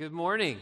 Good morning.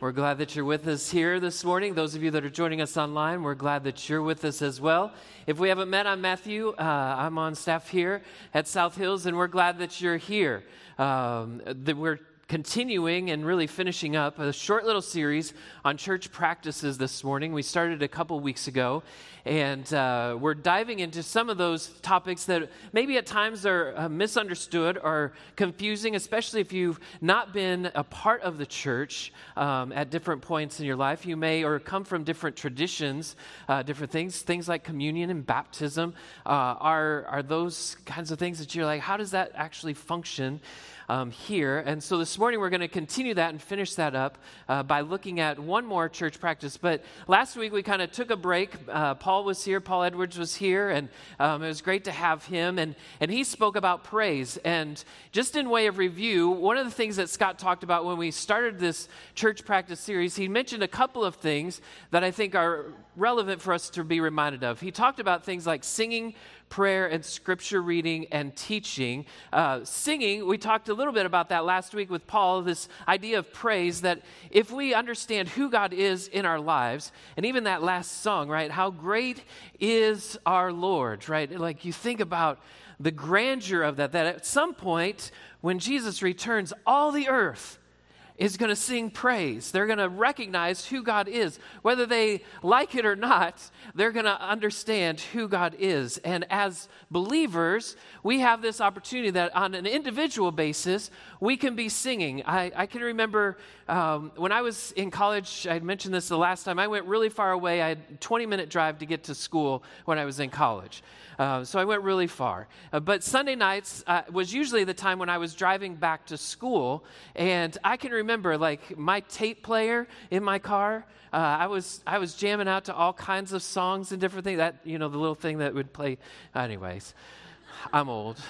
We're glad that you're with us here this morning. Those of you that are joining us online, we're glad that you're with us as well. If we haven't met, I'm Matthew. Uh, I'm on staff here at South Hills, and we're glad that you're here. Um, that we're continuing and really finishing up a short little series on church practices this morning. We started a couple weeks ago, and uh, we're diving into some of those topics that maybe at times are uh, misunderstood or confusing, especially if you've not been a part of the church um, at different points in your life. You may or come from different traditions, uh, different things, things like communion and baptism uh, are, are those kinds of things that you're like, how does that actually function? Um, here. And so this morning we're going to continue that and finish that up uh, by looking at one more church practice. But last week we kind of took a break. Uh, Paul was here, Paul Edwards was here, and um, it was great to have him. And, and he spoke about praise. And just in way of review, one of the things that Scott talked about when we started this church practice series, he mentioned a couple of things that I think are relevant for us to be reminded of. He talked about things like singing prayer and scripture reading and teaching. Uh, singing, we talked a little bit about that last week with Paul, this idea of praise that if we understand who God is in our lives, and even that last song, right? How great is our Lord, right? Like you think about the grandeur of that, that at some point when Jesus returns, all the earth is going to sing praise. They're going to recognize who God is. Whether they like it or not, they're going to understand who God is. And as believers, we have this opportunity that on an individual basis, we can be singing. I, I can remember um, when I was in college, I mentioned this the last time, I went really far away. I had a 20 minute drive to get to school when I was in college. Uh, so I went really far. Uh, but Sunday nights uh, was usually the time when I was driving back to school. And I can remember, like, my tape player in my car. Uh, I was I was jamming out to all kinds of songs and different things. That you know the little thing that would play. Anyways, I'm old.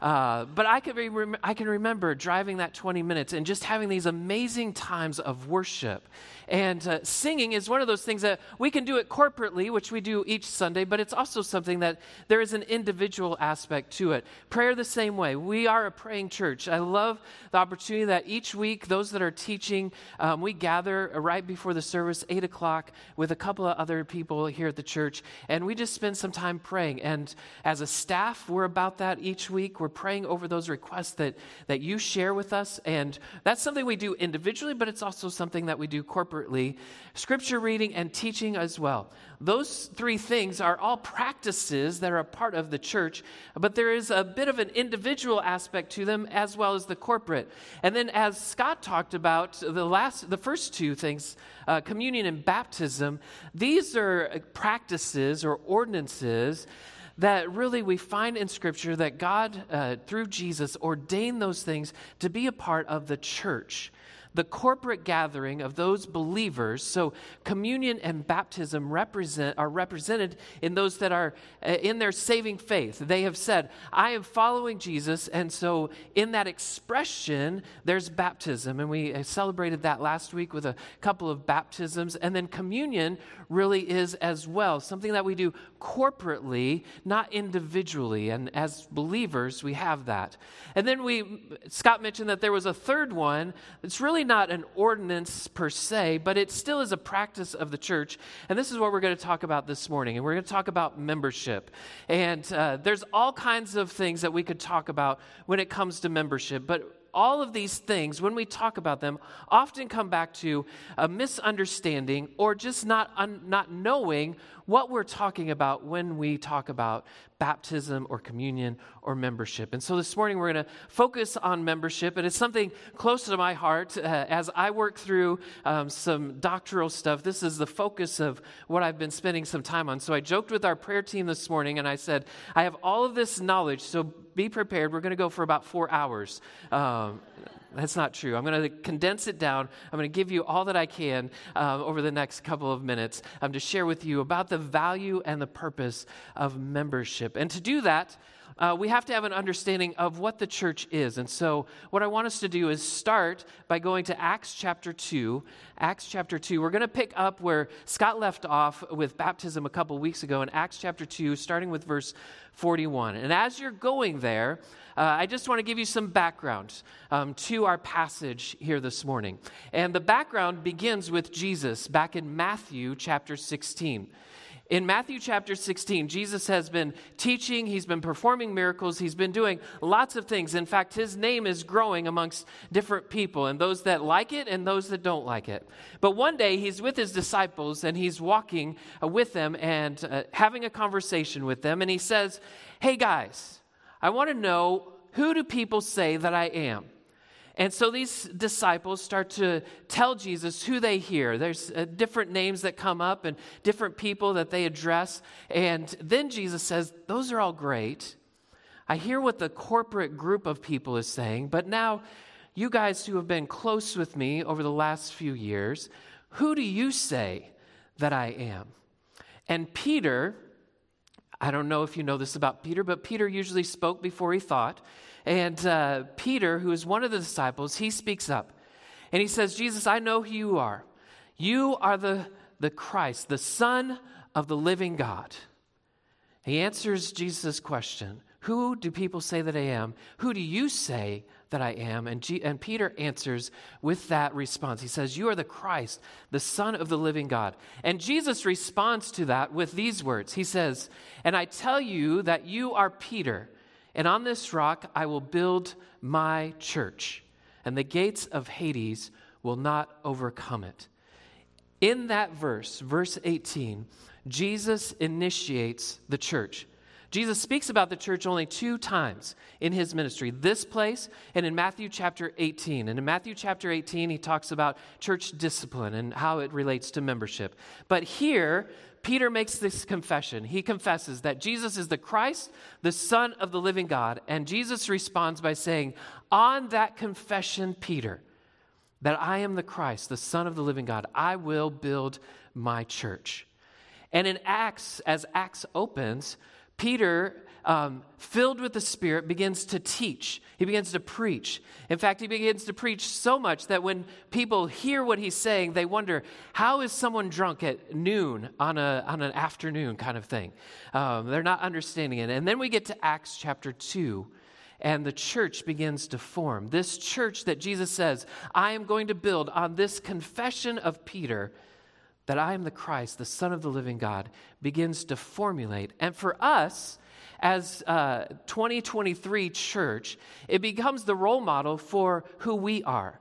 Uh, but I can, rem- I can remember driving that 20 minutes and just having these amazing times of worship. And uh, singing is one of those things that we can do it corporately, which we do each Sunday, but it's also something that there is an individual aspect to it. Prayer, the same way. We are a praying church. I love the opportunity that each week, those that are teaching, um, we gather right before the service, 8 o'clock, with a couple of other people here at the church, and we just spend some time praying. And as a staff, we're about that each week. We're praying over those requests that, that you share with us. And that's something we do individually, but it's also something that we do corporately. Scripture reading and teaching as well. Those three things are all practices that are a part of the church, but there is a bit of an individual aspect to them as well as the corporate. And then, as Scott talked about, the last, the first two things, uh, communion and baptism, these are practices or ordinances that really we find in Scripture that God, uh, through Jesus, ordained those things to be a part of the church the corporate gathering of those believers. So, communion and baptism represent, are represented in those that are uh, in their saving faith. They have said, I am following Jesus. And so, in that expression, there's baptism. And we uh, celebrated that last week with a couple of baptisms. And then, communion really is as well something that we do corporately, not individually. And as believers, we have that. And then we, Scott mentioned that there was a third one. It's really not an ordinance per se, but it still is a practice of the church. And this is what we're going to talk about this morning. And we're going to talk about membership. And uh, there's all kinds of things that we could talk about when it comes to membership. But all of these things, when we talk about them, often come back to a misunderstanding or just not, un, not knowing what we're talking about when we talk about baptism or communion or membership. And so this morning we're going to focus on membership, and it's something close to my heart uh, as I work through um, some doctoral stuff. This is the focus of what I've been spending some time on. So I joked with our prayer team this morning, and I said, I have all of this knowledge, so be prepared. We're going to go for about four hours. Um, that's not true. I'm going to condense it down. I'm going to give you all that I can um, over the next couple of minutes um, to share with you about the value and the purpose of membership. And to do that, uh, we have to have an understanding of what the church is. And so, what I want us to do is start by going to Acts chapter 2. Acts chapter 2. We're going to pick up where Scott left off with baptism a couple weeks ago in Acts chapter 2, starting with verse 41. And as you're going there, uh, I just want to give you some background um, to our passage here this morning. And the background begins with Jesus back in Matthew chapter 16. In Matthew chapter 16, Jesus has been teaching, he's been performing miracles, he's been doing lots of things. In fact, his name is growing amongst different people, and those that like it and those that don't like it. But one day, he's with his disciples and he's walking uh, with them and uh, having a conversation with them, and he says, Hey guys, I want to know who do people say that I am? And so these disciples start to tell Jesus who they hear. There's uh, different names that come up and different people that they address. And then Jesus says, Those are all great. I hear what the corporate group of people is saying, but now you guys who have been close with me over the last few years, who do you say that I am? And Peter, I don't know if you know this about Peter, but Peter usually spoke before he thought. And uh, Peter, who is one of the disciples, he speaks up and he says, Jesus, I know who you are. You are the, the Christ, the Son of the living God. He answers Jesus' question Who do people say that I am? Who do you say that I am? And, G- and Peter answers with that response. He says, You are the Christ, the Son of the living God. And Jesus responds to that with these words He says, And I tell you that you are Peter and on this rock I will build my church, and the gates of Hades will not overcome it. In that verse, verse 18, Jesus initiates the church. Jesus speaks about the church only two times in his ministry this place and in Matthew chapter 18. And in Matthew chapter 18, he talks about church discipline and how it relates to membership. But here, Peter makes this confession. He confesses that Jesus is the Christ, the Son of the living God. And Jesus responds by saying, On that confession, Peter, that I am the Christ, the Son of the living God, I will build my church. And in Acts, as Acts opens, Peter um, filled with the Spirit, begins to teach. He begins to preach. In fact, he begins to preach so much that when people hear what he's saying, they wonder, how is someone drunk at noon on, a, on an afternoon kind of thing? Um, they're not understanding it. And then we get to Acts chapter 2 and the church begins to form. This church that Jesus says, I am going to build on this confession of Peter that I am the Christ, the Son of the living God, begins to formulate. And for us, as uh, a 2023 church, it becomes the role model for who we are.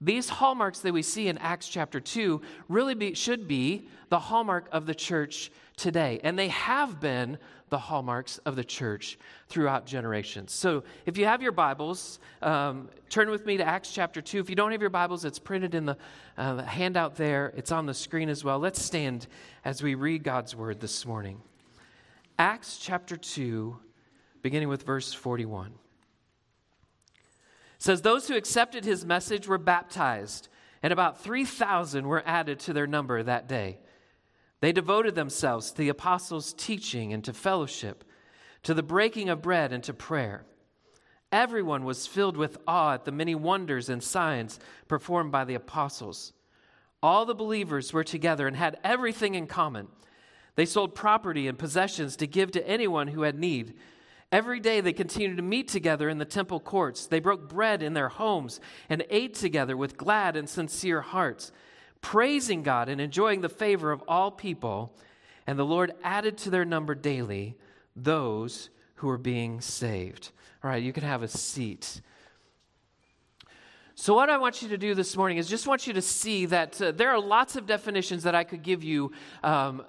These hallmarks that we see in Acts chapter 2 really be, should be the hallmark of the church today. And they have been the hallmarks of the church throughout generations. So if you have your Bibles, um, turn with me to Acts chapter 2. If you don't have your Bibles, it's printed in the uh, handout there, it's on the screen as well. Let's stand as we read God's word this morning. Acts chapter 2, beginning with verse 41. Says, Those who accepted his message were baptized, and about 3,000 were added to their number that day. They devoted themselves to the apostles' teaching and to fellowship, to the breaking of bread and to prayer. Everyone was filled with awe at the many wonders and signs performed by the apostles. All the believers were together and had everything in common. They sold property and possessions to give to anyone who had need. Every day they continued to meet together in the temple courts. They broke bread in their homes and ate together with glad and sincere hearts, praising God and enjoying the favor of all people. And the Lord added to their number daily those who were being saved. All right, you can have a seat. So, what I want you to do this morning is just want you to see that uh, there are lots of definitions that I could give you um,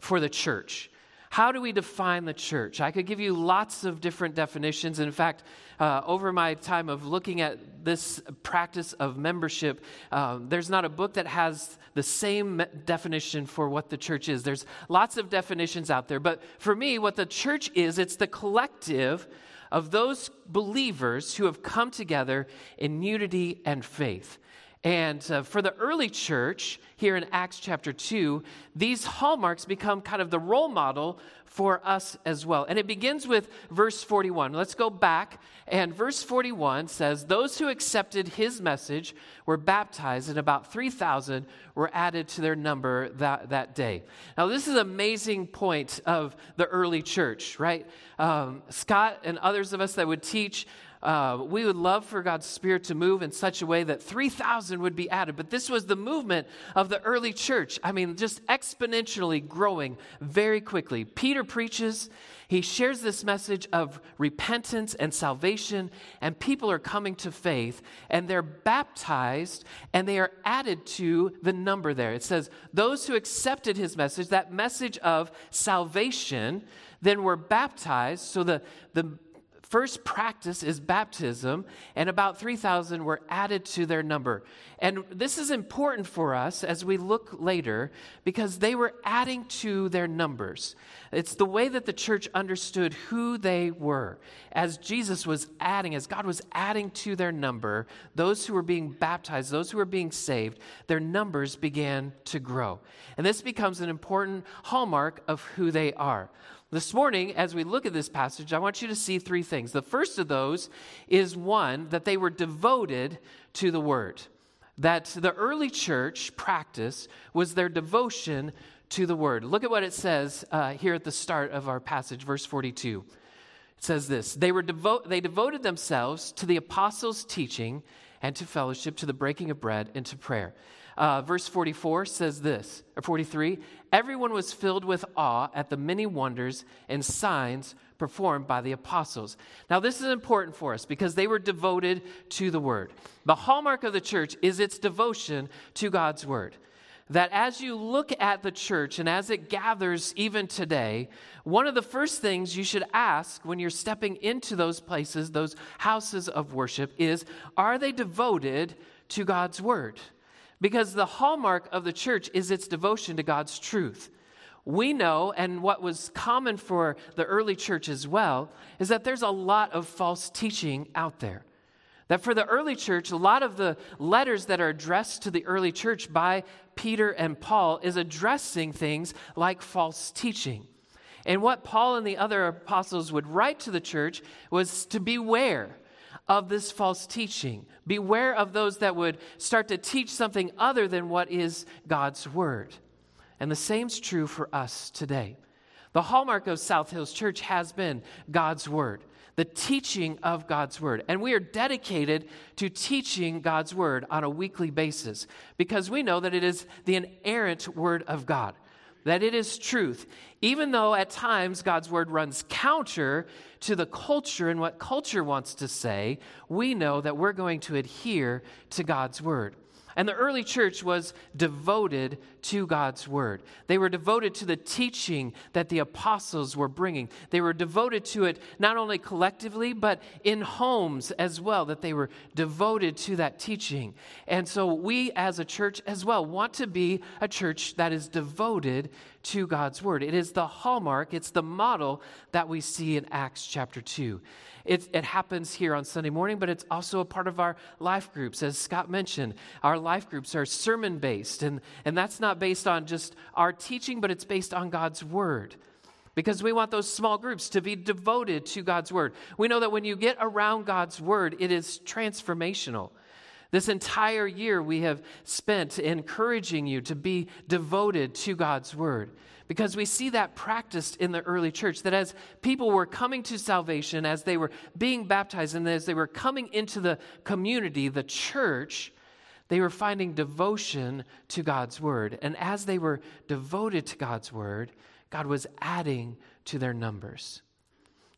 for the church. How do we define the church? I could give you lots of different definitions. In fact, uh, over my time of looking at this practice of membership, um, there's not a book that has the same definition for what the church is. There's lots of definitions out there. But for me, what the church is, it's the collective of those believers who have come together in unity and faith. And uh, for the early church, here in Acts chapter 2, these hallmarks become kind of the role model for us as well. And it begins with verse 41. Let's go back. And verse 41 says, Those who accepted his message were baptized, and about 3,000 were added to their number that, that day. Now, this is an amazing point of the early church, right? Um, Scott and others of us that would teach uh, we would love for God's Spirit to move in such a way that 3,000 would be added. But this was the movement of the early church. I mean, just exponentially growing very quickly. Peter preaches, he shares this message of repentance and salvation, and people are coming to faith, and they're baptized, and they are added to the number there. It says, Those who accepted his message, that message of salvation, then were baptized. So the, the first practice is baptism, and about 3,000 were added to their number. And this is important for us as we look later because they were adding to their numbers. It's the way that the church understood who they were. As Jesus was adding, as God was adding to their number, those who were being baptized, those who were being saved, their numbers began to grow. And this becomes an important hallmark of who they are. This morning, as we look at this passage, I want you to see three things. The first of those is one, that they were devoted to the word. That the early church practice was their devotion to the word. Look at what it says uh, here at the start of our passage, verse 42. It says this they, were devo- they devoted themselves to the apostles' teaching and to fellowship, to the breaking of bread, and to prayer. Uh, verse 44 says this, or 43 Everyone was filled with awe at the many wonders and signs performed by the apostles. Now, this is important for us because they were devoted to the word. The hallmark of the church is its devotion to God's word. That as you look at the church and as it gathers even today, one of the first things you should ask when you're stepping into those places, those houses of worship, is are they devoted to God's word? Because the hallmark of the church is its devotion to God's truth. We know, and what was common for the early church as well, is that there's a lot of false teaching out there. That for the early church, a lot of the letters that are addressed to the early church by Peter and Paul is addressing things like false teaching. And what Paul and the other apostles would write to the church was to beware of this false teaching. Beware of those that would start to teach something other than what is God's word. And the same's true for us today. The hallmark of South Hills Church has been God's word, the teaching of God's word. And we are dedicated to teaching God's word on a weekly basis because we know that it is the inerrant word of God that it is truth, even though at times God's word runs counter to the culture and what culture wants to say, we know that we're going to adhere to God's word. And the early church was devoted to God's word. They were devoted to the teaching that the apostles were bringing. They were devoted to it not only collectively, but in homes as well, that they were devoted to that teaching. And so we as a church as well want to be a church that is devoted to God's word. It is the hallmark, it's the model that we see in Acts chapter 2. It, it, happens here on Sunday morning, but it's also a part of our life groups. As Scott mentioned, our life groups are sermon based, and, and that's not based on just our teaching, but it's based on God's word. Because we want those small groups to be devoted to God's word. We know that when you get around God's word, it is transformational. This entire year we have spent encouraging you to be devoted to God's word because we see that practiced in the early church that as people were coming to salvation, as they were being baptized, and as they were coming into the community, the church, they were finding devotion to God's word. And as they were devoted to God's word, God was adding to their numbers.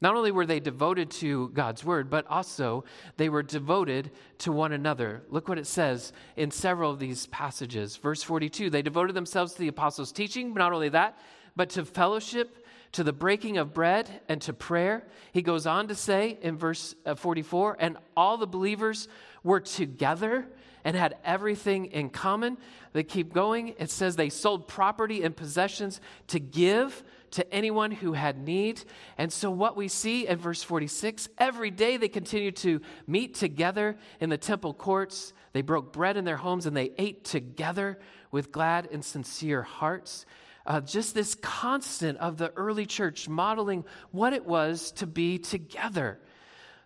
Not only were they devoted to God's word, but also they were devoted to one another. Look what it says in several of these passages. Verse 42 they devoted themselves to the apostles' teaching, but not only that, but to fellowship, to the breaking of bread, and to prayer. He goes on to say in verse uh, 44 and all the believers were together and had everything in common. They keep going. It says they sold property and possessions to give to anyone who had need. And so, what we see in verse 46 every day they continued to meet together in the temple courts. They broke bread in their homes and they ate together with glad and sincere hearts. Uh, just this constant of the early church modeling what it was to be together.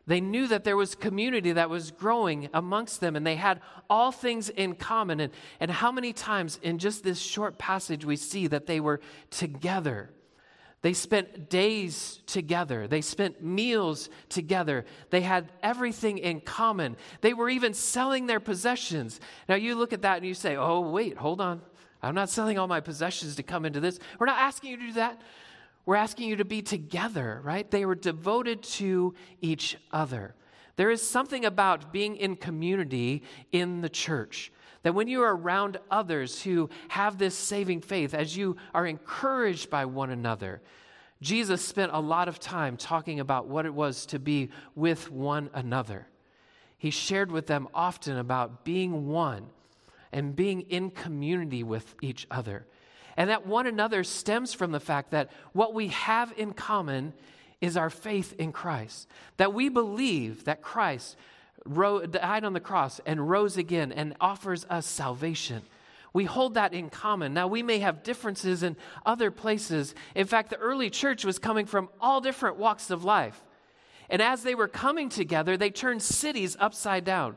They knew that there was community that was growing amongst them, and they had all things in common. And, and how many times in just this short passage we see that they were together? They spent days together. They spent meals together. They had everything in common. They were even selling their possessions. Now, you look at that and you say, oh, wait, hold on. I'm not selling all my possessions to come into this. We're not asking you to do that. We're asking you to be together, right? They were devoted to each other. There is something about being in community in the church. That when you are around others who have this saving faith, as you are encouraged by one another, Jesus spent a lot of time talking about what it was to be with one another. He shared with them often about being one and being in community with each other. And that one another stems from the fact that what we have in common is our faith in Christ. That we believe that Christ died on the cross and rose again and offers us salvation. We hold that in common. Now, we may have differences in other places. In fact, the early church was coming from all different walks of life. And as they were coming together, they turned cities upside down.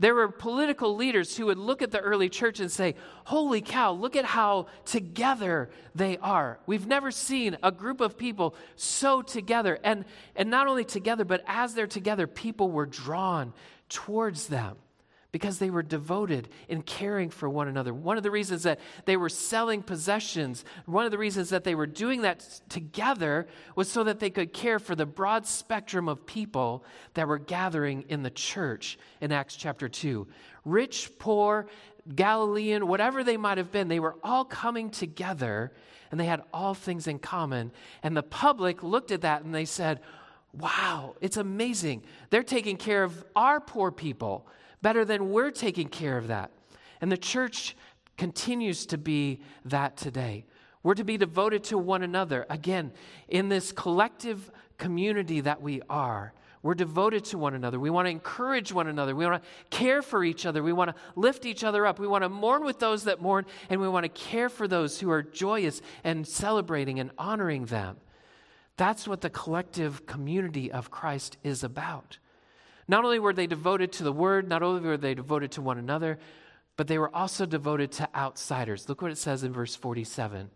There were political leaders who would look at the early church and say, Holy cow, look at how together they are. We've never seen a group of people so together. And, and not only together, but as they're together, people were drawn towards them because they were devoted in caring for one another. One of the reasons that they were selling possessions, one of the reasons that they were doing that together was so that they could care for the broad spectrum of people that were gathering in the church in Acts chapter 2. Rich, poor, Galilean, whatever they might have been, they were all coming together and they had all things in common. And the public looked at that and they said, Wow, it's amazing. They're taking care of our poor people better than we're taking care of that. And the church continues to be that today. We're to be devoted to one another. Again, in this collective community that we are, we're devoted to one another. We want to encourage one another. We want to care for each other. We want to lift each other up. We want to mourn with those that mourn, and we want to care for those who are joyous and celebrating and honoring them. That's what the collective community of Christ is about. Not only were they devoted to the word, not only were they devoted to one another, but they were also devoted to outsiders. Look what it says in verse 47.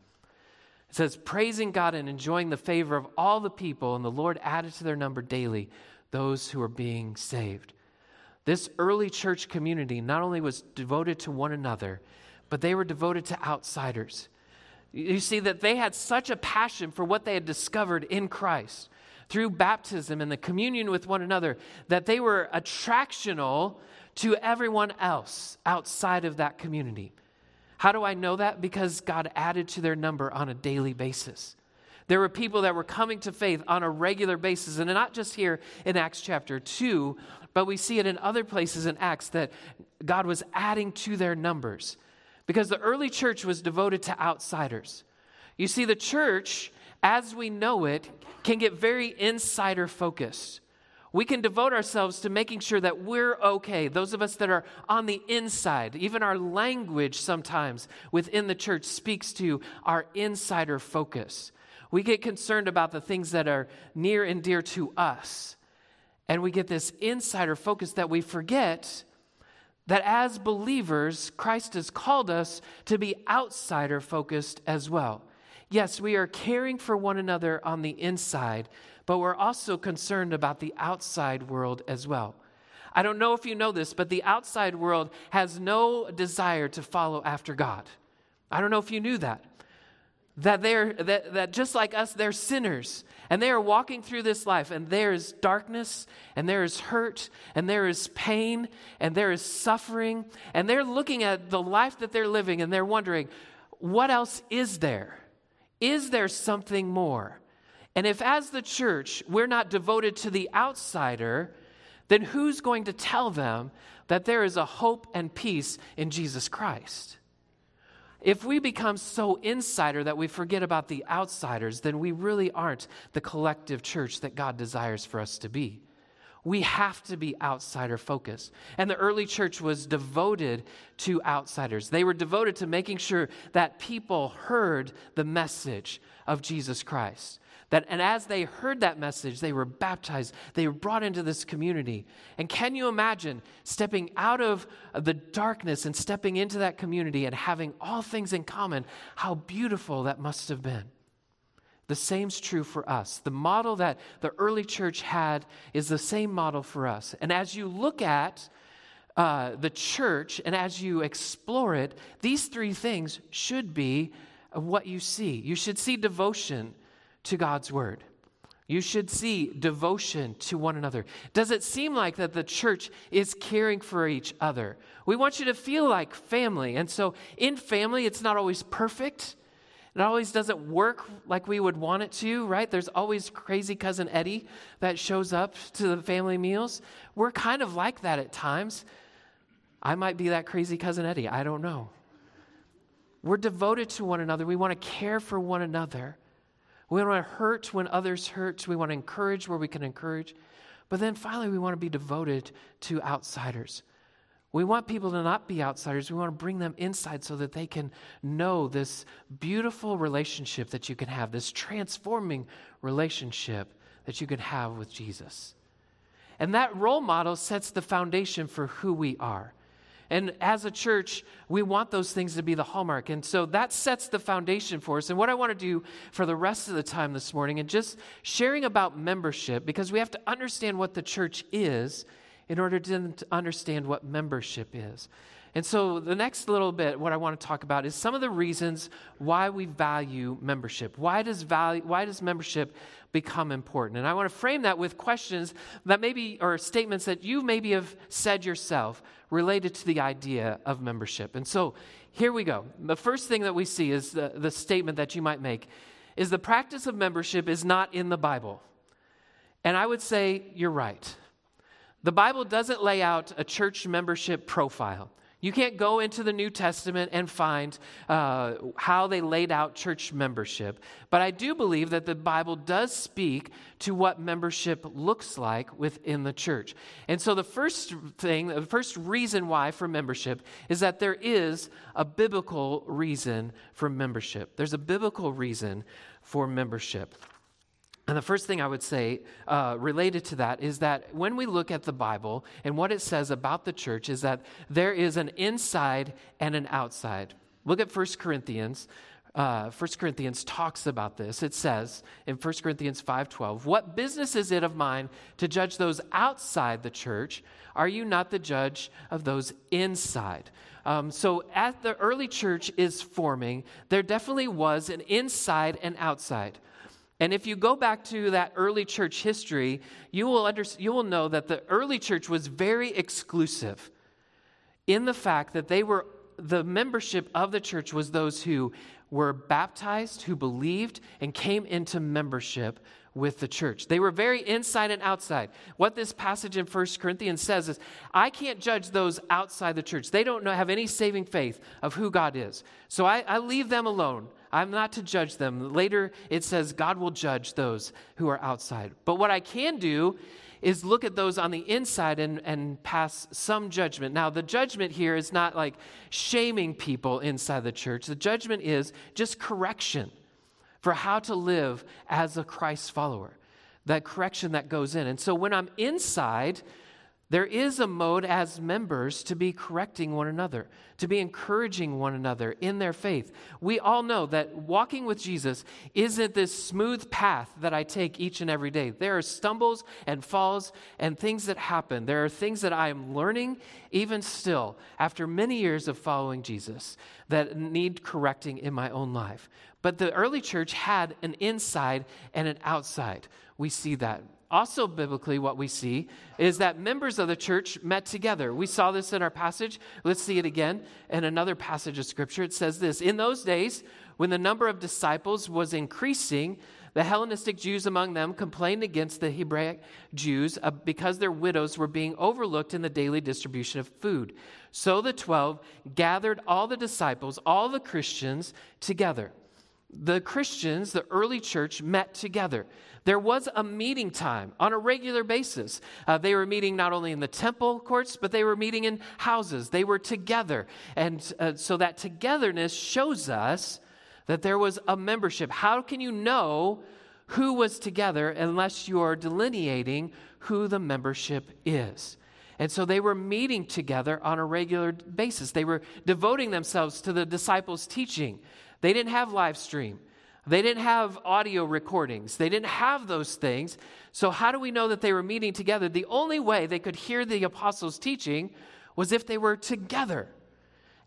It says, praising God and enjoying the favor of all the people, and the Lord added to their number daily those who are being saved. This early church community not only was devoted to one another, but they were devoted to outsiders. You see that they had such a passion for what they had discovered in Christ through baptism and the communion with one another that they were attractional to everyone else outside of that community. How do I know that? Because God added to their number on a daily basis. There were people that were coming to faith on a regular basis, and not just here in Acts chapter 2, but we see it in other places in Acts that God was adding to their numbers because the early church was devoted to outsiders. You see, the church as we know it, can get very insider focused. We can devote ourselves to making sure that we're okay. Those of us that are on the inside, even our language sometimes within the church speaks to our insider focus. We get concerned about the things that are near and dear to us. And we get this insider focus that we forget that as believers, Christ has called us to be outsider focused as well. Yes, we are caring for one another on the inside, but we're also concerned about the outside world as well. I don't know if you know this, but the outside world has no desire to follow after God. I don't know if you knew that. That they're that, that just like us, they're sinners. And they are walking through this life, and there is darkness, and there is hurt, and there is pain, and there is suffering. And they're looking at the life that they're living, and they're wondering, what else is there? Is there something more? And if, as the church, we're not devoted to the outsider, then who's going to tell them that there is a hope and peace in Jesus Christ? If we become so insider that we forget about the outsiders, then we really aren't the collective church that God desires for us to be. We have to be outsider focused. And the early church was devoted to outsiders. They were devoted to making sure that people heard the message of Jesus Christ. That, and as they heard that message, they were baptized. They were brought into this community. And can you imagine stepping out of the darkness and stepping into that community and having all things in common? How beautiful that must have been. The same's true for us. The model that the early church had is the same model for us. And as you look at uh, the church and as you explore it, these three things should be what you see. You should see devotion to God's word. You should see devotion to one another. Does it seem like that the church is caring for each other? We want you to feel like family. And so in family, it's not always perfect. It always doesn't work like we would want it to, right? There's always crazy cousin Eddie that shows up to the family meals. We're kind of like that at times. I might be that crazy cousin Eddie. I don't know. We're devoted to one another. We want to care for one another. We don't want to hurt when others hurt. We want to encourage where we can encourage. But then finally, we want to be devoted to outsiders. We want people to not be outsiders. We want to bring them inside so that they can know this beautiful relationship that you can have, this transforming relationship that you can have with Jesus. And that role model sets the foundation for who we are. And as a church, we want those things to be the hallmark. And so that sets the foundation for us. And what I want to do for the rest of the time this morning, and just sharing about membership, because we have to understand what the church is in order to understand what membership is. And so, the next little bit, what I want to talk about is some of the reasons why we value membership. Why does, value, why does membership become important? And I want to frame that with questions that maybe, or statements that you maybe have said yourself related to the idea of membership. And so, here we go. The first thing that we see is the, the statement that you might make is the practice of membership is not in the Bible. And I would say, you're right. The Bible doesn't lay out a church membership profile. You can't go into the New Testament and find uh, how they laid out church membership. But I do believe that the Bible does speak to what membership looks like within the church. And so the first thing, the first reason why for membership is that there is a biblical reason for membership. There's a biblical reason for membership. And the first thing I would say uh, related to that is that when we look at the Bible and what it says about the church, is that there is an inside and an outside. Look at 1 Corinthians. Uh, 1 Corinthians talks about this. It says in 1 Corinthians 5:12, "What business is it of mine to judge those outside the church? Are you not the judge of those inside?" Um, so, as the early church is forming, there definitely was an inside and outside. And if you go back to that early church history, you will, under, you will know that the early church was very exclusive in the fact that they were, the membership of the church was those who were baptized, who believed, and came into membership with the church. They were very inside and outside. What this passage in 1 Corinthians says is, I can't judge those outside the church. They don't know, have any saving faith of who God is. So I, I leave them alone. I'm not to judge them. Later, it says God will judge those who are outside. But what I can do is look at those on the inside and, and pass some judgment. Now, the judgment here is not like shaming people inside the church, the judgment is just correction for how to live as a Christ follower. That correction that goes in. And so when I'm inside, there is a mode as members to be correcting one another, to be encouraging one another in their faith. We all know that walking with Jesus isn't this smooth path that I take each and every day. There are stumbles and falls and things that happen. There are things that I am learning even still after many years of following Jesus that need correcting in my own life. But the early church had an inside and an outside. We see that also, biblically, what we see is that members of the church met together. We saw this in our passage. Let's see it again in another passage of scripture. It says this In those days, when the number of disciples was increasing, the Hellenistic Jews among them complained against the Hebraic Jews uh, because their widows were being overlooked in the daily distribution of food. So the twelve gathered all the disciples, all the Christians together. The Christians, the early church, met together. There was a meeting time on a regular basis. Uh, they were meeting not only in the temple courts, but they were meeting in houses. They were together. And uh, so that togetherness shows us that there was a membership. How can you know who was together unless you are delineating who the membership is? And so they were meeting together on a regular basis. They were devoting themselves to the disciples' teaching. They didn't have live stream. They didn't have audio recordings. They didn't have those things. So, how do we know that they were meeting together? The only way they could hear the apostles' teaching was if they were together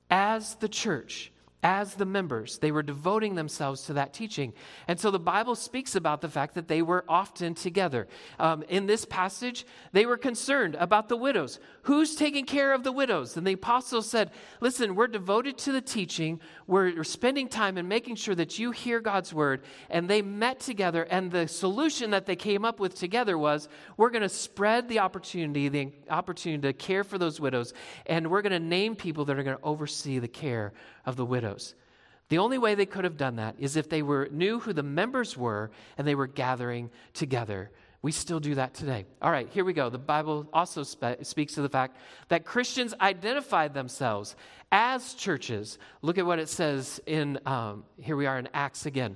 as the church as the members. They were devoting themselves to that teaching. And so the Bible speaks about the fact that they were often together. Um, in this passage, they were concerned about the widows. Who's taking care of the widows? And the apostles said, Listen, we're devoted to the teaching. We're spending time and making sure that you hear God's word. And they met together. And the solution that they came up with together was we're going to spread the opportunity, the opportunity to care for those widows. And we're going to name people that are going to oversee the care of the widows. The only way they could have done that is if they were, knew who the members were and they were gathering together. We still do that today. All right, here we go. The Bible also spe- speaks to the fact that Christians identified themselves as churches. Look at what it says in, um, here we are in Acts again.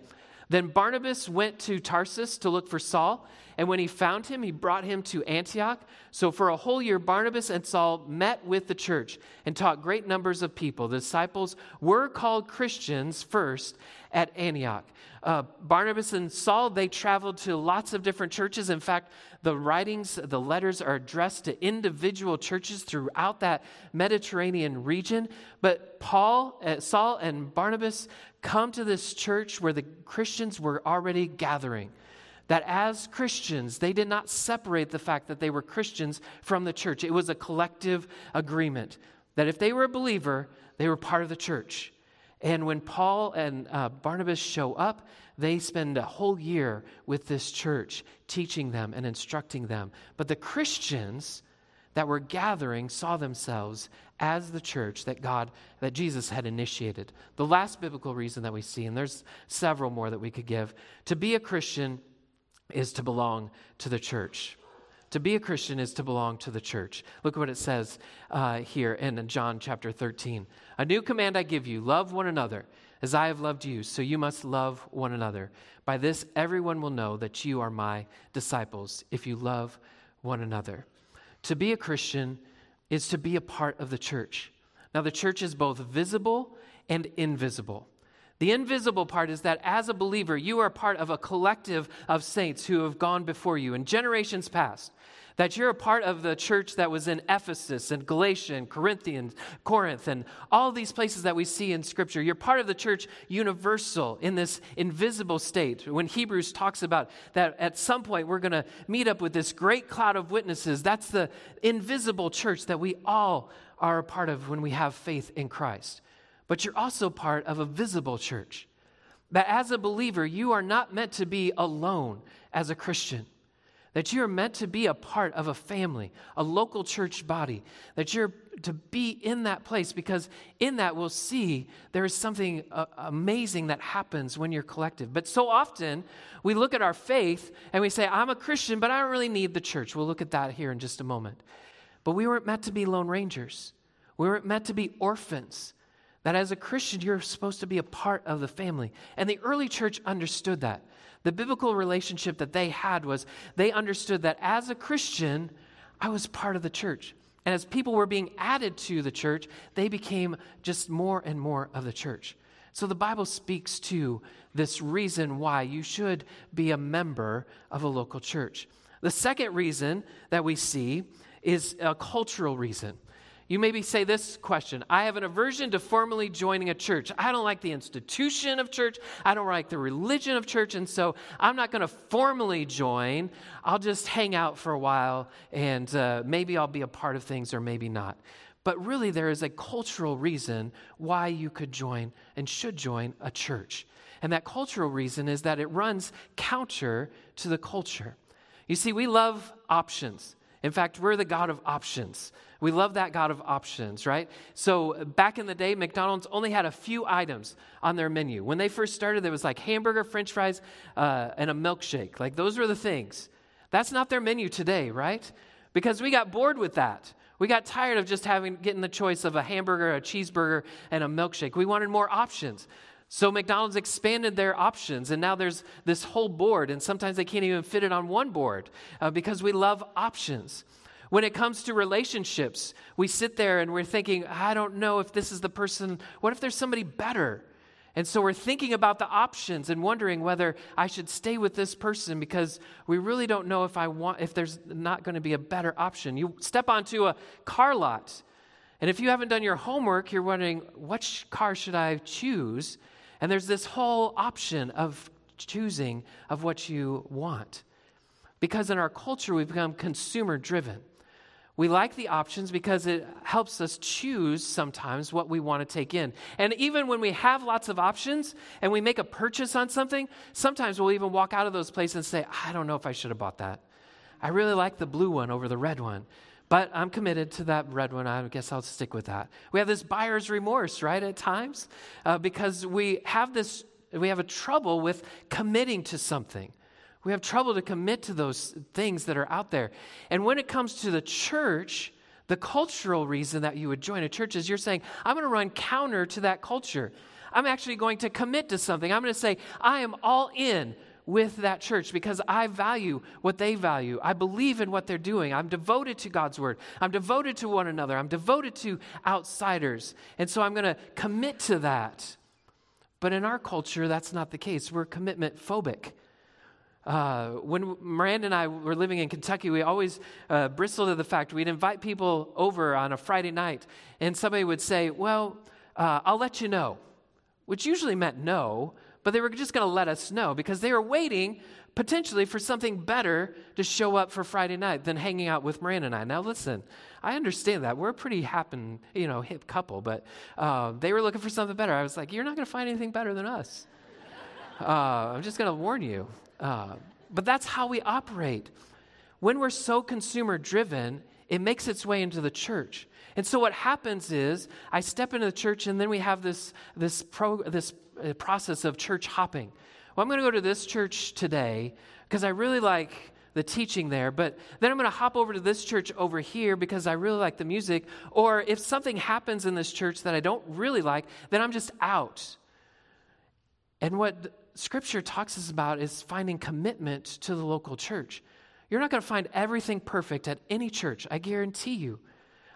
Then Barnabas went to Tarsus to look for Saul, and when he found him, he brought him to Antioch. So for a whole year, Barnabas and Saul met with the church and taught great numbers of people. The disciples were called Christians first at Antioch. Uh, Barnabas and Saul, they traveled to lots of different churches. In fact, the writings, the letters are addressed to individual churches throughout that Mediterranean region. But Paul, uh, Saul, and Barnabas come to this church where the Christians were already gathering. That as Christians, they did not separate the fact that they were Christians from the church. It was a collective agreement that if they were a believer, they were part of the church. And when Paul and uh, Barnabas show up, they spend a whole year with this church, teaching them and instructing them. But the Christians that were gathering saw themselves as the church that God, that Jesus had initiated. The last biblical reason that we see, and there's several more that we could give, to be a Christian is to belong to the church. To be a Christian is to belong to the church. Look what it says uh, here in John chapter 13. A new command I give you love one another as I have loved you, so you must love one another. By this, everyone will know that you are my disciples if you love one another. To be a Christian is to be a part of the church. Now, the church is both visible and invisible. The invisible part is that as a believer, you are part of a collective of saints who have gone before you in generations past that you're a part of the church that was in Ephesus and Galatia and Corinthians, Corinth, and all these places that we see in Scripture. You're part of the church universal in this invisible state. When Hebrews talks about that at some point we're going to meet up with this great cloud of witnesses, that's the invisible church that we all are a part of when we have faith in Christ. But you're also part of a visible church. That as a believer, you are not meant to be alone as a Christian that you're meant to be a part of a family, a local church body, that you're to be in that place because in that we'll see there is something uh, amazing that happens when you're collective. But so often we look at our faith and we say, I'm a Christian, but I don't really need the church. We'll look at that here in just a moment. But we weren't meant to be lone rangers, we weren't meant to be orphans. That as a Christian, you're supposed to be a part of the family. And the early church understood that. The biblical relationship that they had was they understood that as a Christian, I was part of the church. And as people were being added to the church, they became just more and more of the church. So the Bible speaks to this reason why you should be a member of a local church. The second reason that we see is a cultural reason. You maybe say this question I have an aversion to formally joining a church. I don't like the institution of church. I don't like the religion of church. And so I'm not going to formally join. I'll just hang out for a while and uh, maybe I'll be a part of things or maybe not. But really, there is a cultural reason why you could join and should join a church. And that cultural reason is that it runs counter to the culture. You see, we love options. In fact, we're the God of options. We love that God of options, right? So back in the day, McDonald's only had a few items on their menu. When they first started, there was like hamburger, french fries, uh, and a milkshake. Like those were the things. That's not their menu today, right? Because we got bored with that. We got tired of just having getting the choice of a hamburger, a cheeseburger, and a milkshake. We wanted more options. So McDonald's expanded their options, and now there's this whole board, and sometimes they can't even fit it on one board uh, because we love options. When it comes to relationships, we sit there and we're thinking, I don't know if this is the person, what if there's somebody better? And so we're thinking about the options and wondering whether I should stay with this person because we really don't know if I want if there's not going to be a better option. You step onto a car lot, and if you haven't done your homework, you're wondering which car should I choose? And there's this whole option of choosing of what you want. Because in our culture we've become consumer driven. We like the options because it helps us choose sometimes what we want to take in. And even when we have lots of options and we make a purchase on something, sometimes we'll even walk out of those places and say, I don't know if I should have bought that. I really like the blue one over the red one. But I'm committed to that red one. I guess I'll stick with that. We have this buyer's remorse, right, at times, uh, because we have this, we have a trouble with committing to something. We have trouble to commit to those things that are out there. And when it comes to the church, the cultural reason that you would join a church is you're saying, I'm going to run counter to that culture. I'm actually going to commit to something. I'm going to say, I am all in with that church because I value what they value. I believe in what they're doing. I'm devoted to God's word. I'm devoted to one another. I'm devoted to outsiders. And so I'm going to commit to that. But in our culture, that's not the case. We're commitment phobic. Uh, when Miranda and I were living in Kentucky, we always uh, bristled at the fact we'd invite people over on a Friday night, and somebody would say, Well, uh, I'll let you know, which usually meant no, but they were just going to let us know because they were waiting potentially for something better to show up for Friday night than hanging out with Miranda and I. Now, listen, I understand that. We're a pretty happen, you know, hip couple, but uh, they were looking for something better. I was like, You're not going to find anything better than us. Uh, I'm just going to warn you. Uh, but that's how we operate. When we're so consumer driven, it makes its way into the church. And so what happens is I step into the church and then we have this, this, pro, this uh, process of church hopping. Well, I'm going to go to this church today because I really like the teaching there, but then I'm going to hop over to this church over here because I really like the music. Or if something happens in this church that I don't really like, then I'm just out. And what Scripture talks us about is finding commitment to the local church. You're not going to find everything perfect at any church, I guarantee you.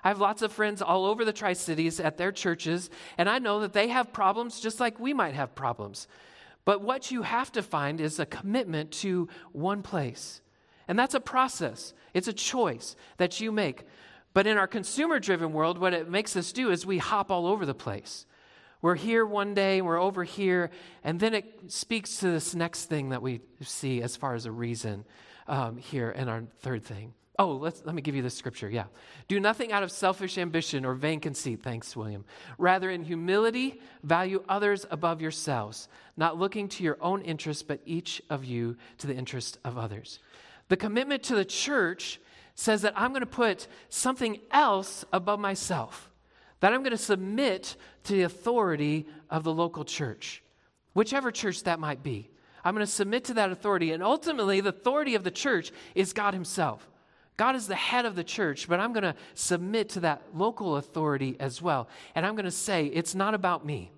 I have lots of friends all over the Tri Cities at their churches, and I know that they have problems just like we might have problems. But what you have to find is a commitment to one place. And that's a process, it's a choice that you make. But in our consumer driven world, what it makes us do is we hop all over the place. We're here one day, we're over here, and then it speaks to this next thing that we see as far as a reason um, here in our third thing. Oh, let's, let me give you the scripture. Yeah. Do nothing out of selfish ambition or vain conceit. Thanks, William. Rather, in humility, value others above yourselves, not looking to your own interests, but each of you to the interest of others. The commitment to the church says that I'm going to put something else above myself that I'm going to submit to the authority of the local church, whichever church that might be. I'm going to submit to that authority. And ultimately, the authority of the church is God Himself. God is the head of the church, but I'm going to submit to that local authority as well. And I'm going to say, it's not about me.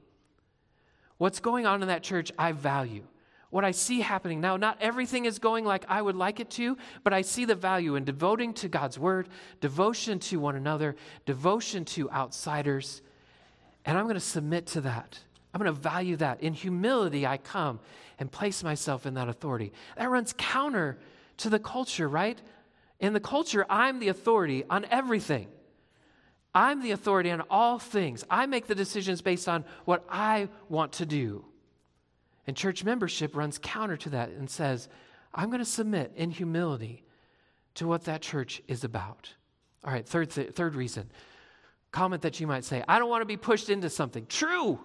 What's going on in that church, I value what I see happening now. Not everything is going like I would like it to, but I see the value in devoting to God's word, devotion to one another, devotion to outsiders. And I'm going to submit to that. I'm going to value that. In humility, I come and place myself in that authority. That runs counter to the culture, right? In the culture, I'm the authority on everything. I'm the authority on all things. I make the decisions based on what I want to do. And church membership runs counter to that and says, I'm going to submit in humility to what that church is about. All right, third, th- third reason. Comment that you might say, I don't want to be pushed into something. True.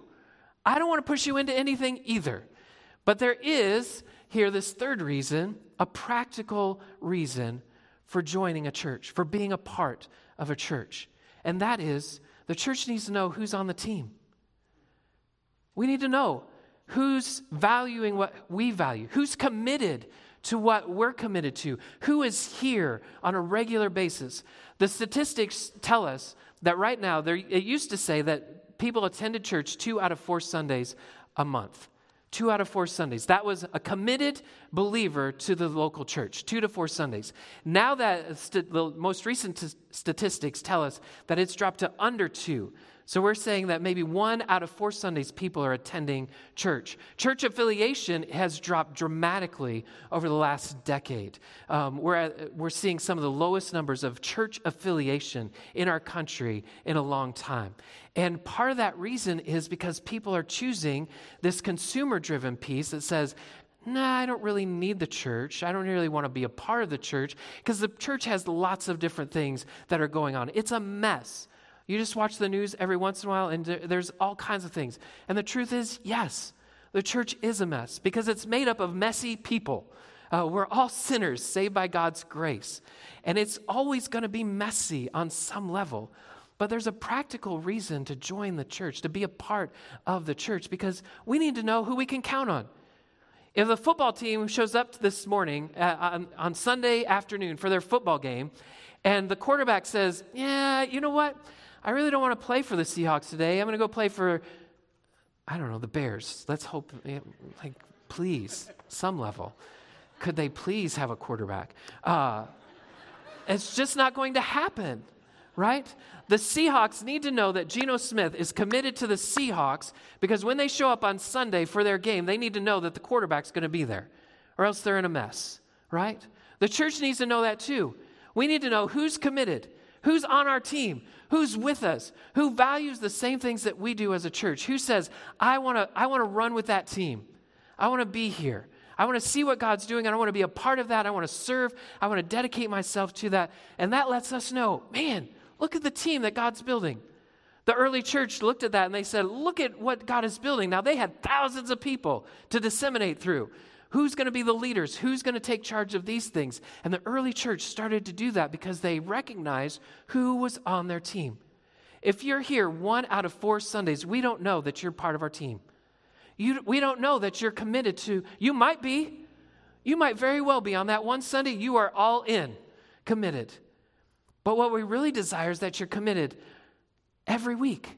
I don't want to push you into anything either. But there is here this third reason, a practical reason for joining a church, for being a part of a church. And that is the church needs to know who's on the team. We need to know who's valuing what we value, who's committed to what we're committed to, who is here on a regular basis. The statistics tell us that right now, there, it used to say that people attended church two out of four Sundays a month two out of four Sundays. That was a committed believer to the local church, two to four Sundays. Now that st- the most recent t- statistics tell us that it's dropped to under two. So we're saying that maybe one out of four Sundays people are attending church. Church affiliation has dropped dramatically over the last decade. Um, we're, at, we're seeing some of the lowest numbers of church affiliation in our country in a long time. And part of that reason is because people are choosing this consumer driven piece that says, nah, I don't really need the church. I don't really want to be a part of the church because the church has lots of different things that are going on. It's a mess. You just watch the news every once in a while, and there's all kinds of things. And the truth is, yes, the church is a mess because it's made up of messy people. Uh, we're all sinners saved by God's grace. And it's always going to be messy on some level. But there's a practical reason to join the church, to be a part of the church, because we need to know who we can count on. If the football team shows up this morning uh, on, on Sunday afternoon for their football game, and the quarterback says, Yeah, you know what? I really don't want to play for the Seahawks today. I'm going to go play for, I don't know, the Bears. Let's hope, like, please, some level. Could they please have a quarterback? Uh, it's just not going to happen, right? The Seahawks need to know that Geno Smith is committed to the Seahawks because when they show up on Sunday for their game, they need to know that the quarterback's going to be there, or else they're in a mess, right? The church needs to know that too. We need to know who's committed, who's on our team, who's with us, who values the same things that we do as a church, who says, I want to I wanna run with that team. I want to be here. I want to see what God's doing. I want to be a part of that. I want to serve. I want to dedicate myself to that. And that lets us know man, look at the team that God's building. The early church looked at that and they said, Look at what God is building. Now, they had thousands of people to disseminate through. Who's going to be the leaders? Who's going to take charge of these things? And the early church started to do that because they recognized who was on their team. If you're here one out of four Sundays, we don't know that you're part of our team. You, we don't know that you're committed to, you might be. You might very well be on that one Sunday, you are all in, committed. But what we really desire is that you're committed every week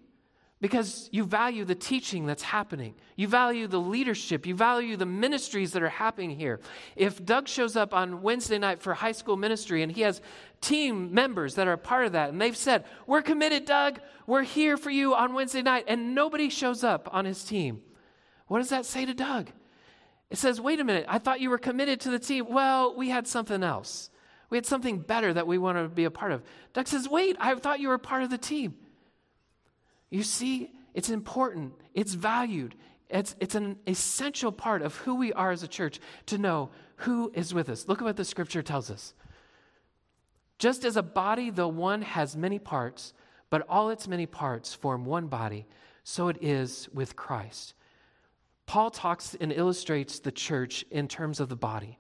because you value the teaching that's happening. You value the leadership. You value the ministries that are happening here. If Doug shows up on Wednesday night for high school ministry and he has team members that are a part of that, and they've said, We're committed, Doug. We're here for you on Wednesday night, and nobody shows up on his team, what does that say to Doug? It says, Wait a minute, I thought you were committed to the team. Well, we had something else. We had something better that we want to be a part of. Doug says, Wait, I thought you were part of the team. You see, it's important, it's valued, it's, it's an essential part of who we are as a church to know who is with us. Look at what the scripture tells us. Just as a body, though one has many parts, but all its many parts form one body, so it is with Christ. Paul talks and illustrates the church in terms of the body,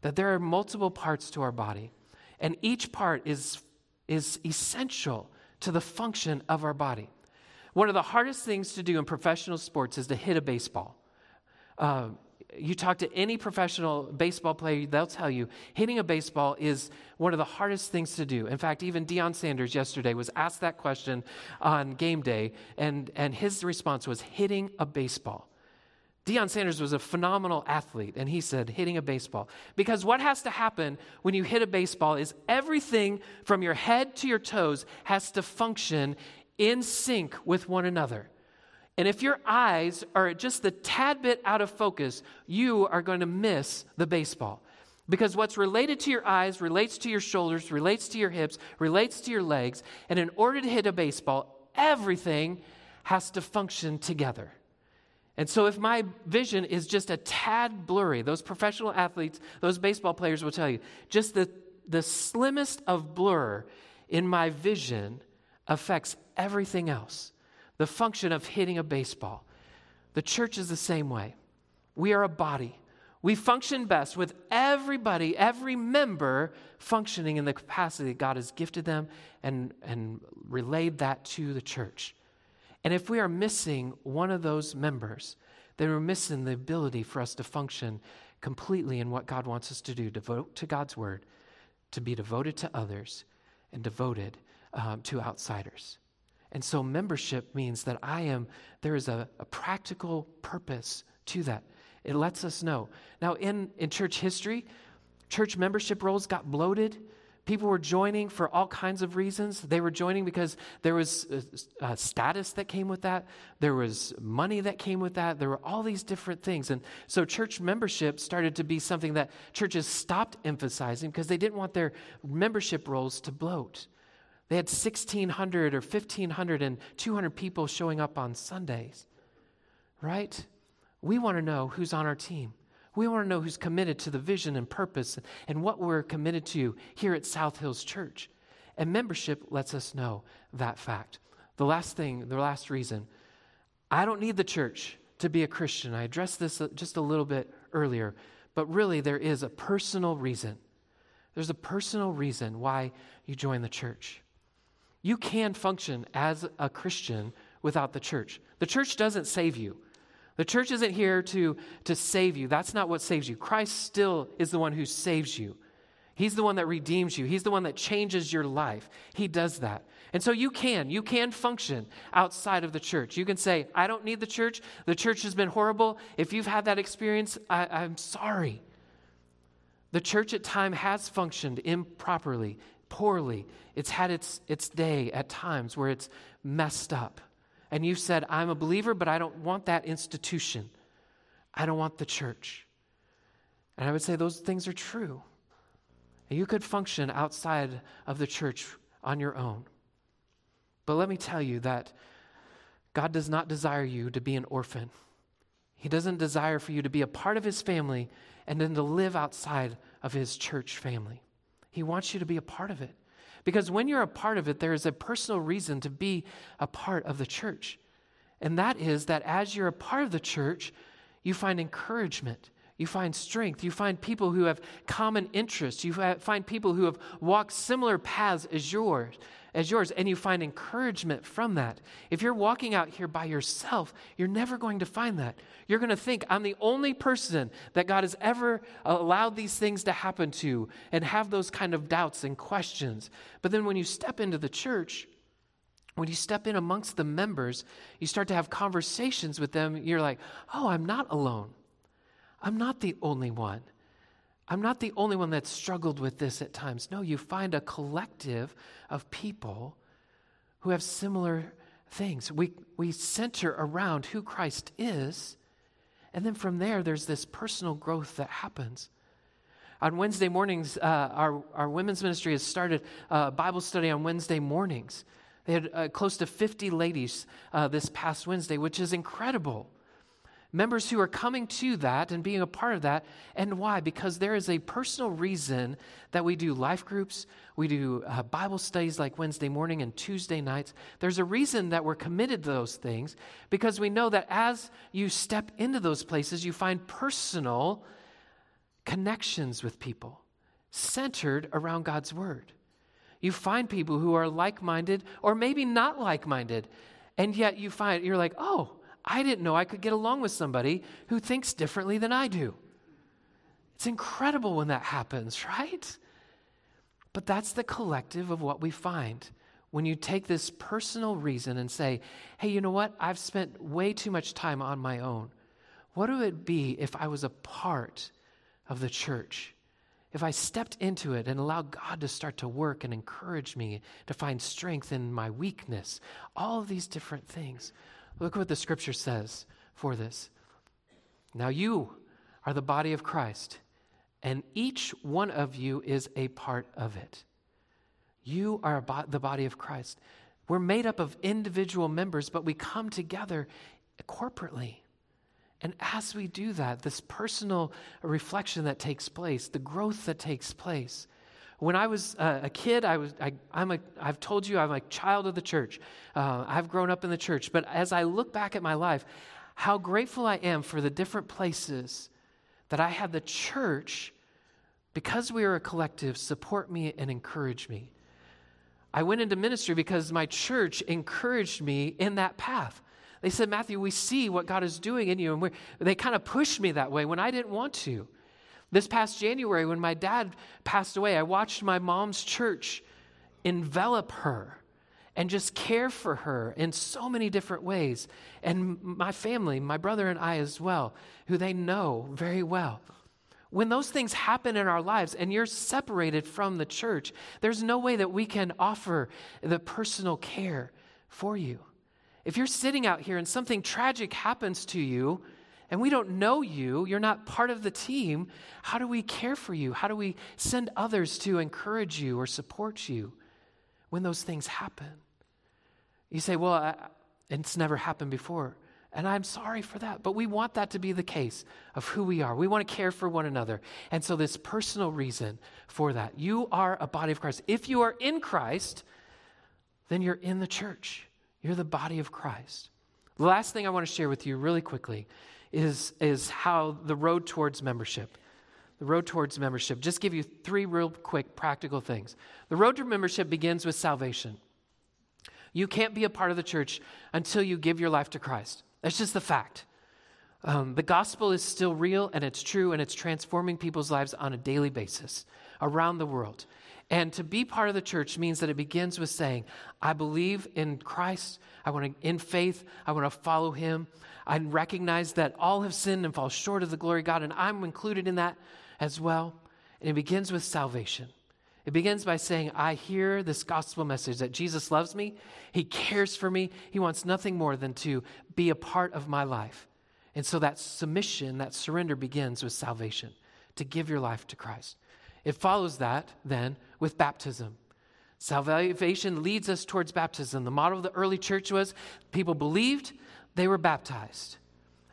that there are multiple parts to our body, and each part is, is essential to the function of our body. One of the hardest things to do in professional sports is to hit a baseball. Uh, you talk to any professional baseball player, they'll tell you hitting a baseball is one of the hardest things to do. In fact, even Deion Sanders yesterday was asked that question on game day, and, and his response was hitting a baseball. Deion Sanders was a phenomenal athlete, and he said, hitting a baseball. Because what has to happen when you hit a baseball is everything from your head to your toes has to function in sync with one another. And if your eyes are just the tad bit out of focus, you are going to miss the baseball. Because what's related to your eyes relates to your shoulders, relates to your hips, relates to your legs. And in order to hit a baseball, everything has to function together. And so, if my vision is just a tad blurry, those professional athletes, those baseball players will tell you, just the, the slimmest of blur in my vision affects everything else. The function of hitting a baseball. The church is the same way. We are a body. We function best with everybody, every member functioning in the capacity that God has gifted them and, and relayed that to the church. And if we are missing one of those members, then we're missing the ability for us to function completely in what God wants us to do devote to God's word, to be devoted to others, and devoted um, to outsiders. And so membership means that I am, there is a, a practical purpose to that. It lets us know. Now, in, in church history, church membership rolls got bloated. People were joining for all kinds of reasons. They were joining because there was a, a status that came with that, there was money that came with that, there were all these different things. And so church membership started to be something that churches stopped emphasizing because they didn't want their membership rolls to bloat. They had 1,600 or 1,500 and 200 people showing up on Sundays, right? We want to know who's on our team. We want to know who's committed to the vision and purpose and what we're committed to here at South Hills Church. And membership lets us know that fact. The last thing, the last reason, I don't need the church to be a Christian. I addressed this just a little bit earlier, but really there is a personal reason. There's a personal reason why you join the church. You can function as a Christian without the church. The church doesn't save you. The church isn't here to, to save you. That's not what saves you. Christ still is the one who saves you. He's the one that redeems you. He's the one that changes your life. He does that. And so you can, you can function outside of the church. You can say, I don't need the church. The church has been horrible. If you've had that experience, I, I'm sorry. The church at time has functioned improperly, poorly. It's had its, its day at times where it's messed up and you've said, I'm a believer, but I don't want that institution. I don't want the church. And I would say those things are true. You could function outside of the church on your own. But let me tell you that God does not desire you to be an orphan. He doesn't desire for you to be a part of his family and then to live outside of his church family. He wants you to be a part of it. Because when you're a part of it, there is a personal reason to be a part of the church. And that is that as you're a part of the church, you find encouragement, you find strength, you find people who have common interests, you find people who have walked similar paths as yours, as yours, and you find encouragement from that. If you're walking out here by yourself, you're never going to find that. You're going to think, I'm the only person that God has ever allowed these things to happen to, and have those kind of doubts and questions. But then when you step into the church, when you step in amongst the members, you start to have conversations with them. You're like, oh, I'm not alone. I'm not the only one. I'm not the only one that's struggled with this at times. No, you find a collective of people who have similar things. We, we center around who Christ is, and then from there, there's this personal growth that happens. On Wednesday mornings, uh, our, our women's ministry has started a Bible study on Wednesday mornings. They had uh, close to 50 ladies uh, this past Wednesday, which is incredible members who are coming to that and being a part of that. And why? Because there is a personal reason that we do life groups, we do uh, Bible studies like Wednesday morning and Tuesday nights. There's a reason that we're committed to those things because we know that as you step into those places, you find personal connections with people centered around God's Word. You find people who are like minded or maybe not like minded. And yet you find, you're like, oh, I didn't know I could get along with somebody who thinks differently than I do. It's incredible when that happens, right? But that's the collective of what we find. When you take this personal reason and say, hey, you know what? I've spent way too much time on my own. What would it be if I was a part of the church? If I stepped into it and allowed God to start to work and encourage me to find strength in my weakness, all of these different things. Look what the scripture says for this. Now you are the body of Christ, and each one of you is a part of it. You are the body of Christ. We're made up of individual members, but we come together corporately. And as we do that, this personal reflection that takes place, the growth that takes place, when I was uh, a kid, I was, I, am a, I've told you I'm a child of the church. Uh, I've grown up in the church. But as I look back at my life, how grateful I am for the different places that I had the church, because we are a collective, support me and encourage me. I went into ministry because my church encouraged me in that path. They said, Matthew, we see what God is doing in you. And they kind of pushed me that way when I didn't want to. This past January, when my dad passed away, I watched my mom's church envelop her and just care for her in so many different ways. And my family, my brother and I as well, who they know very well. When those things happen in our lives and you're separated from the church, there's no way that we can offer the personal care for you. If you're sitting out here and something tragic happens to you, and we don't know you, you're not part of the team, how do we care for you? How do we send others to encourage you or support you when those things happen? You say, well, I, it's never happened before. And I'm sorry for that. But we want that to be the case of who we are. We want to care for one another. And so, this personal reason for that you are a body of Christ. If you are in Christ, then you're in the church, you're the body of Christ. The last thing I want to share with you really quickly is, is how the road towards membership. The road towards membership. Just give you three real quick practical things. The road to membership begins with salvation. You can't be a part of the church until you give your life to Christ. That's just the fact. Um, the gospel is still real and it's true and it's transforming people's lives on a daily basis around the world. And to be part of the church means that it begins with saying, I believe in Christ. I want to, in faith, I want to follow him. I recognize that all have sinned and fall short of the glory of God, and I'm included in that as well. And it begins with salvation. It begins by saying, I hear this gospel message that Jesus loves me, He cares for me, He wants nothing more than to be a part of my life. And so that submission, that surrender begins with salvation, to give your life to Christ. It follows that then with baptism. Salvation leads us towards baptism. The model of the early church was people believed, they were baptized.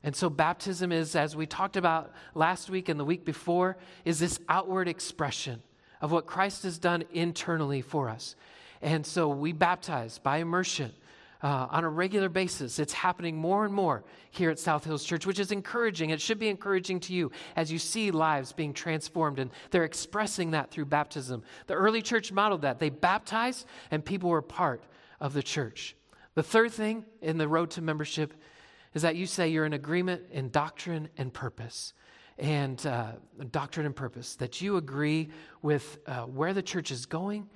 And so, baptism is, as we talked about last week and the week before, is this outward expression of what Christ has done internally for us. And so, we baptize by immersion uh, on a regular basis. It's happening more and more here at South Hills Church, which is encouraging. It should be encouraging to you as you see lives being transformed, and they're expressing that through baptism. The early church modeled that. They baptized, and people were part of the church. The third thing in the road to membership is that you say you're in agreement in doctrine and purpose. And uh, doctrine and purpose, that you agree with uh, where the church is going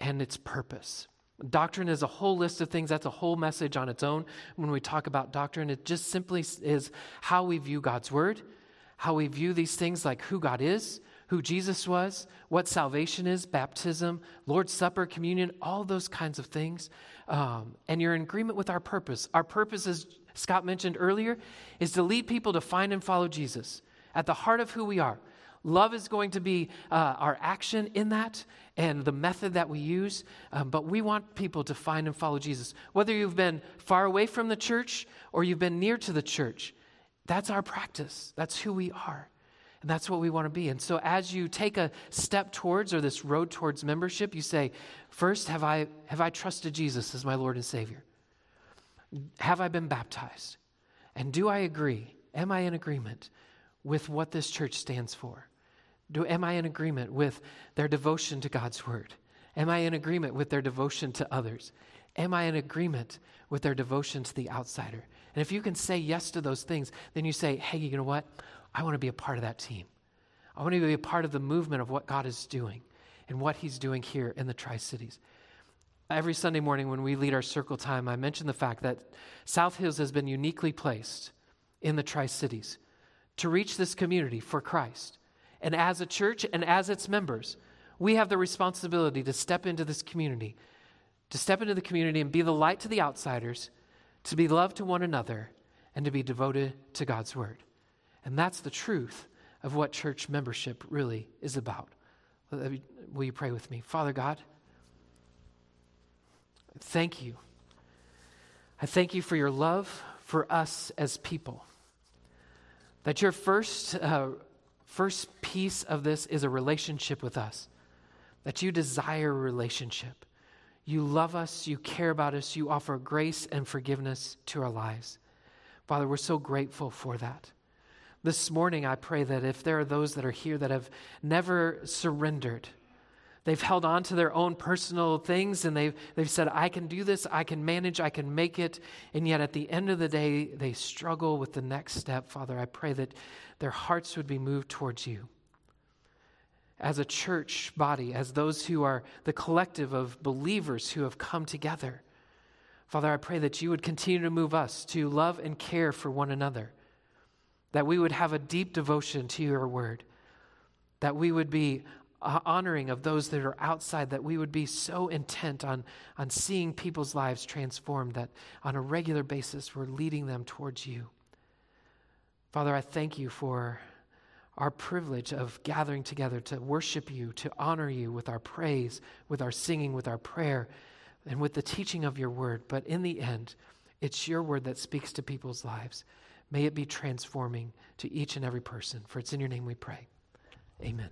and its purpose. Doctrine is a whole list of things. That's a whole message on its own when we talk about doctrine. It just simply is how we view God's word, how we view these things like who God is, who Jesus was, what salvation is, baptism, Lord's Supper, communion, all those kinds of things. Um, and you're in agreement with our purpose. Our purpose, as Scott mentioned earlier, is to lead people to find and follow Jesus at the heart of who we are. Love is going to be uh, our action in that and the method that we use, um, but we want people to find and follow Jesus. Whether you've been far away from the church or you've been near to the church, that's our practice. That's who we are. And that's what we want to be. And so as you take a step towards or this road towards membership, you say, first, have I, have I trusted Jesus as my Lord and Savior? Have I been baptized? And do I agree? Am I in agreement with what this church stands for? Do, am I in agreement with their devotion to God's word? Am I in agreement with their devotion to others? Am I in agreement with their devotion to the outsider? And if you can say yes to those things, then you say, hey, you know what? I want to be a part of that team. I want to be a part of the movement of what God is doing and what He's doing here in the Tri Cities. Every Sunday morning when we lead our circle time, I mention the fact that South Hills has been uniquely placed in the Tri Cities to reach this community for Christ. And as a church and as its members, we have the responsibility to step into this community, to step into the community and be the light to the outsiders, to be love to one another, and to be devoted to God's word. And that's the truth of what church membership really is about. Will you pray with me? Father God, thank you. I thank you for your love for us as people. That your first, uh, first piece of this is a relationship with us. That you desire relationship. You love us, you care about us, you offer grace and forgiveness to our lives. Father, we're so grateful for that. This morning, I pray that if there are those that are here that have never surrendered, they've held on to their own personal things and they've, they've said, I can do this, I can manage, I can make it. And yet at the end of the day, they struggle with the next step. Father, I pray that their hearts would be moved towards you. As a church body, as those who are the collective of believers who have come together, Father, I pray that you would continue to move us to love and care for one another that we would have a deep devotion to your word, that we would be honoring of those that are outside, that we would be so intent on, on seeing people's lives transformed that on a regular basis we're leading them towards you. Father, I thank you for our privilege of gathering together to worship you, to honor you with our praise, with our singing, with our prayer, and with the teaching of your word. But in the end, it's your word that speaks to people's lives. May it be transforming to each and every person. For it's in your name we pray. Amen.